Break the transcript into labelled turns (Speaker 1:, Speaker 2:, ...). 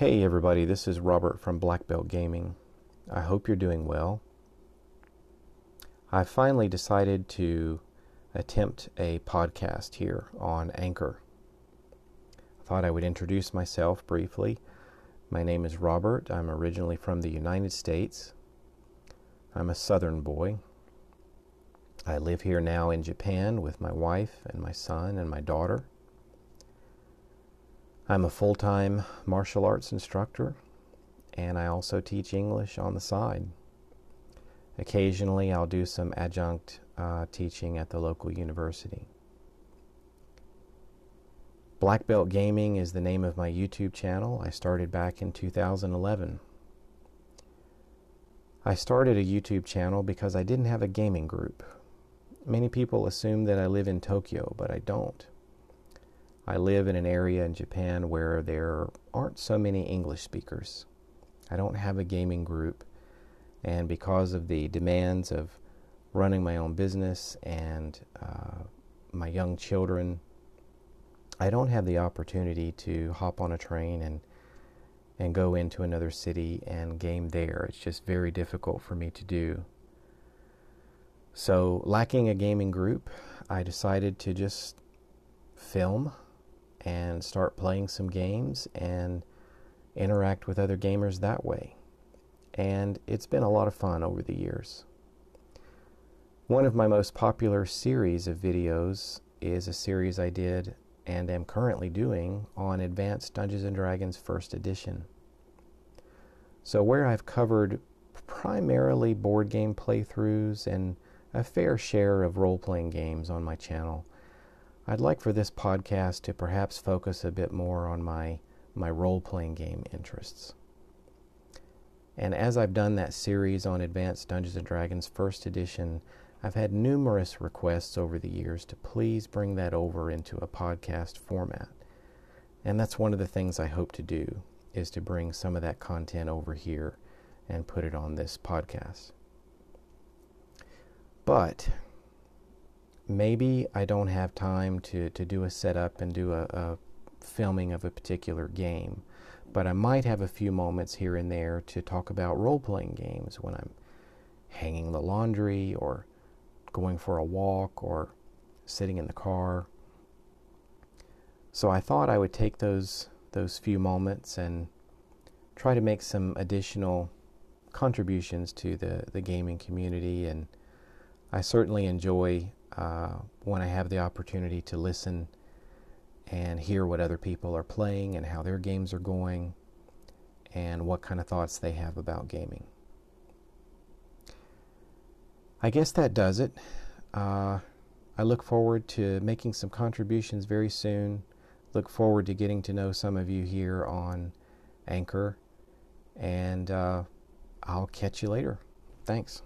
Speaker 1: Hey everybody, this is Robert from Black Belt Gaming. I hope you're doing well. I finally decided to attempt a podcast here on Anchor. I thought I would introduce myself briefly. My name is Robert. I'm originally from the United States. I'm a southern boy. I live here now in Japan with my wife and my son and my daughter. I'm a full time martial arts instructor, and I also teach English on the side. Occasionally, I'll do some adjunct uh, teaching at the local university. Black Belt Gaming is the name of my YouTube channel. I started back in 2011. I started a YouTube channel because I didn't have a gaming group. Many people assume that I live in Tokyo, but I don't. I live in an area in Japan where there aren't so many English speakers. I don't have a gaming group, and because of the demands of running my own business and uh, my young children, I don't have the opportunity to hop on a train and and go into another city and game there. It's just very difficult for me to do. So, lacking a gaming group, I decided to just film and start playing some games and interact with other gamers that way. And it's been a lot of fun over the years. One of my most popular series of videos is a series I did and am currently doing on Advanced Dungeons and Dragons First Edition. So, where I've covered primarily board game playthroughs and a fair share of role playing games on my channel, I'd like for this podcast to perhaps focus a bit more on my, my role playing game interests. And as I've done that series on Advanced Dungeons and Dragons First Edition, I've had numerous requests over the years to please bring that over into a podcast format. And that's one of the things I hope to do is to bring some of that content over here and put it on this podcast. But maybe I don't have time to, to do a setup and do a, a filming of a particular game, but I might have a few moments here and there to talk about role playing games when I'm hanging the laundry or going for a walk or sitting in the car. So I thought I would take those those few moments and try to make some additional contributions to the, the gaming community and I certainly enjoy uh, when I have the opportunity to listen and hear what other people are playing and how their games are going and what kind of thoughts they have about gaming. I guess that does it. Uh, I look forward to making some contributions very soon. Look forward to getting to know some of you here on Anchor. And uh, I'll catch you later. Thanks.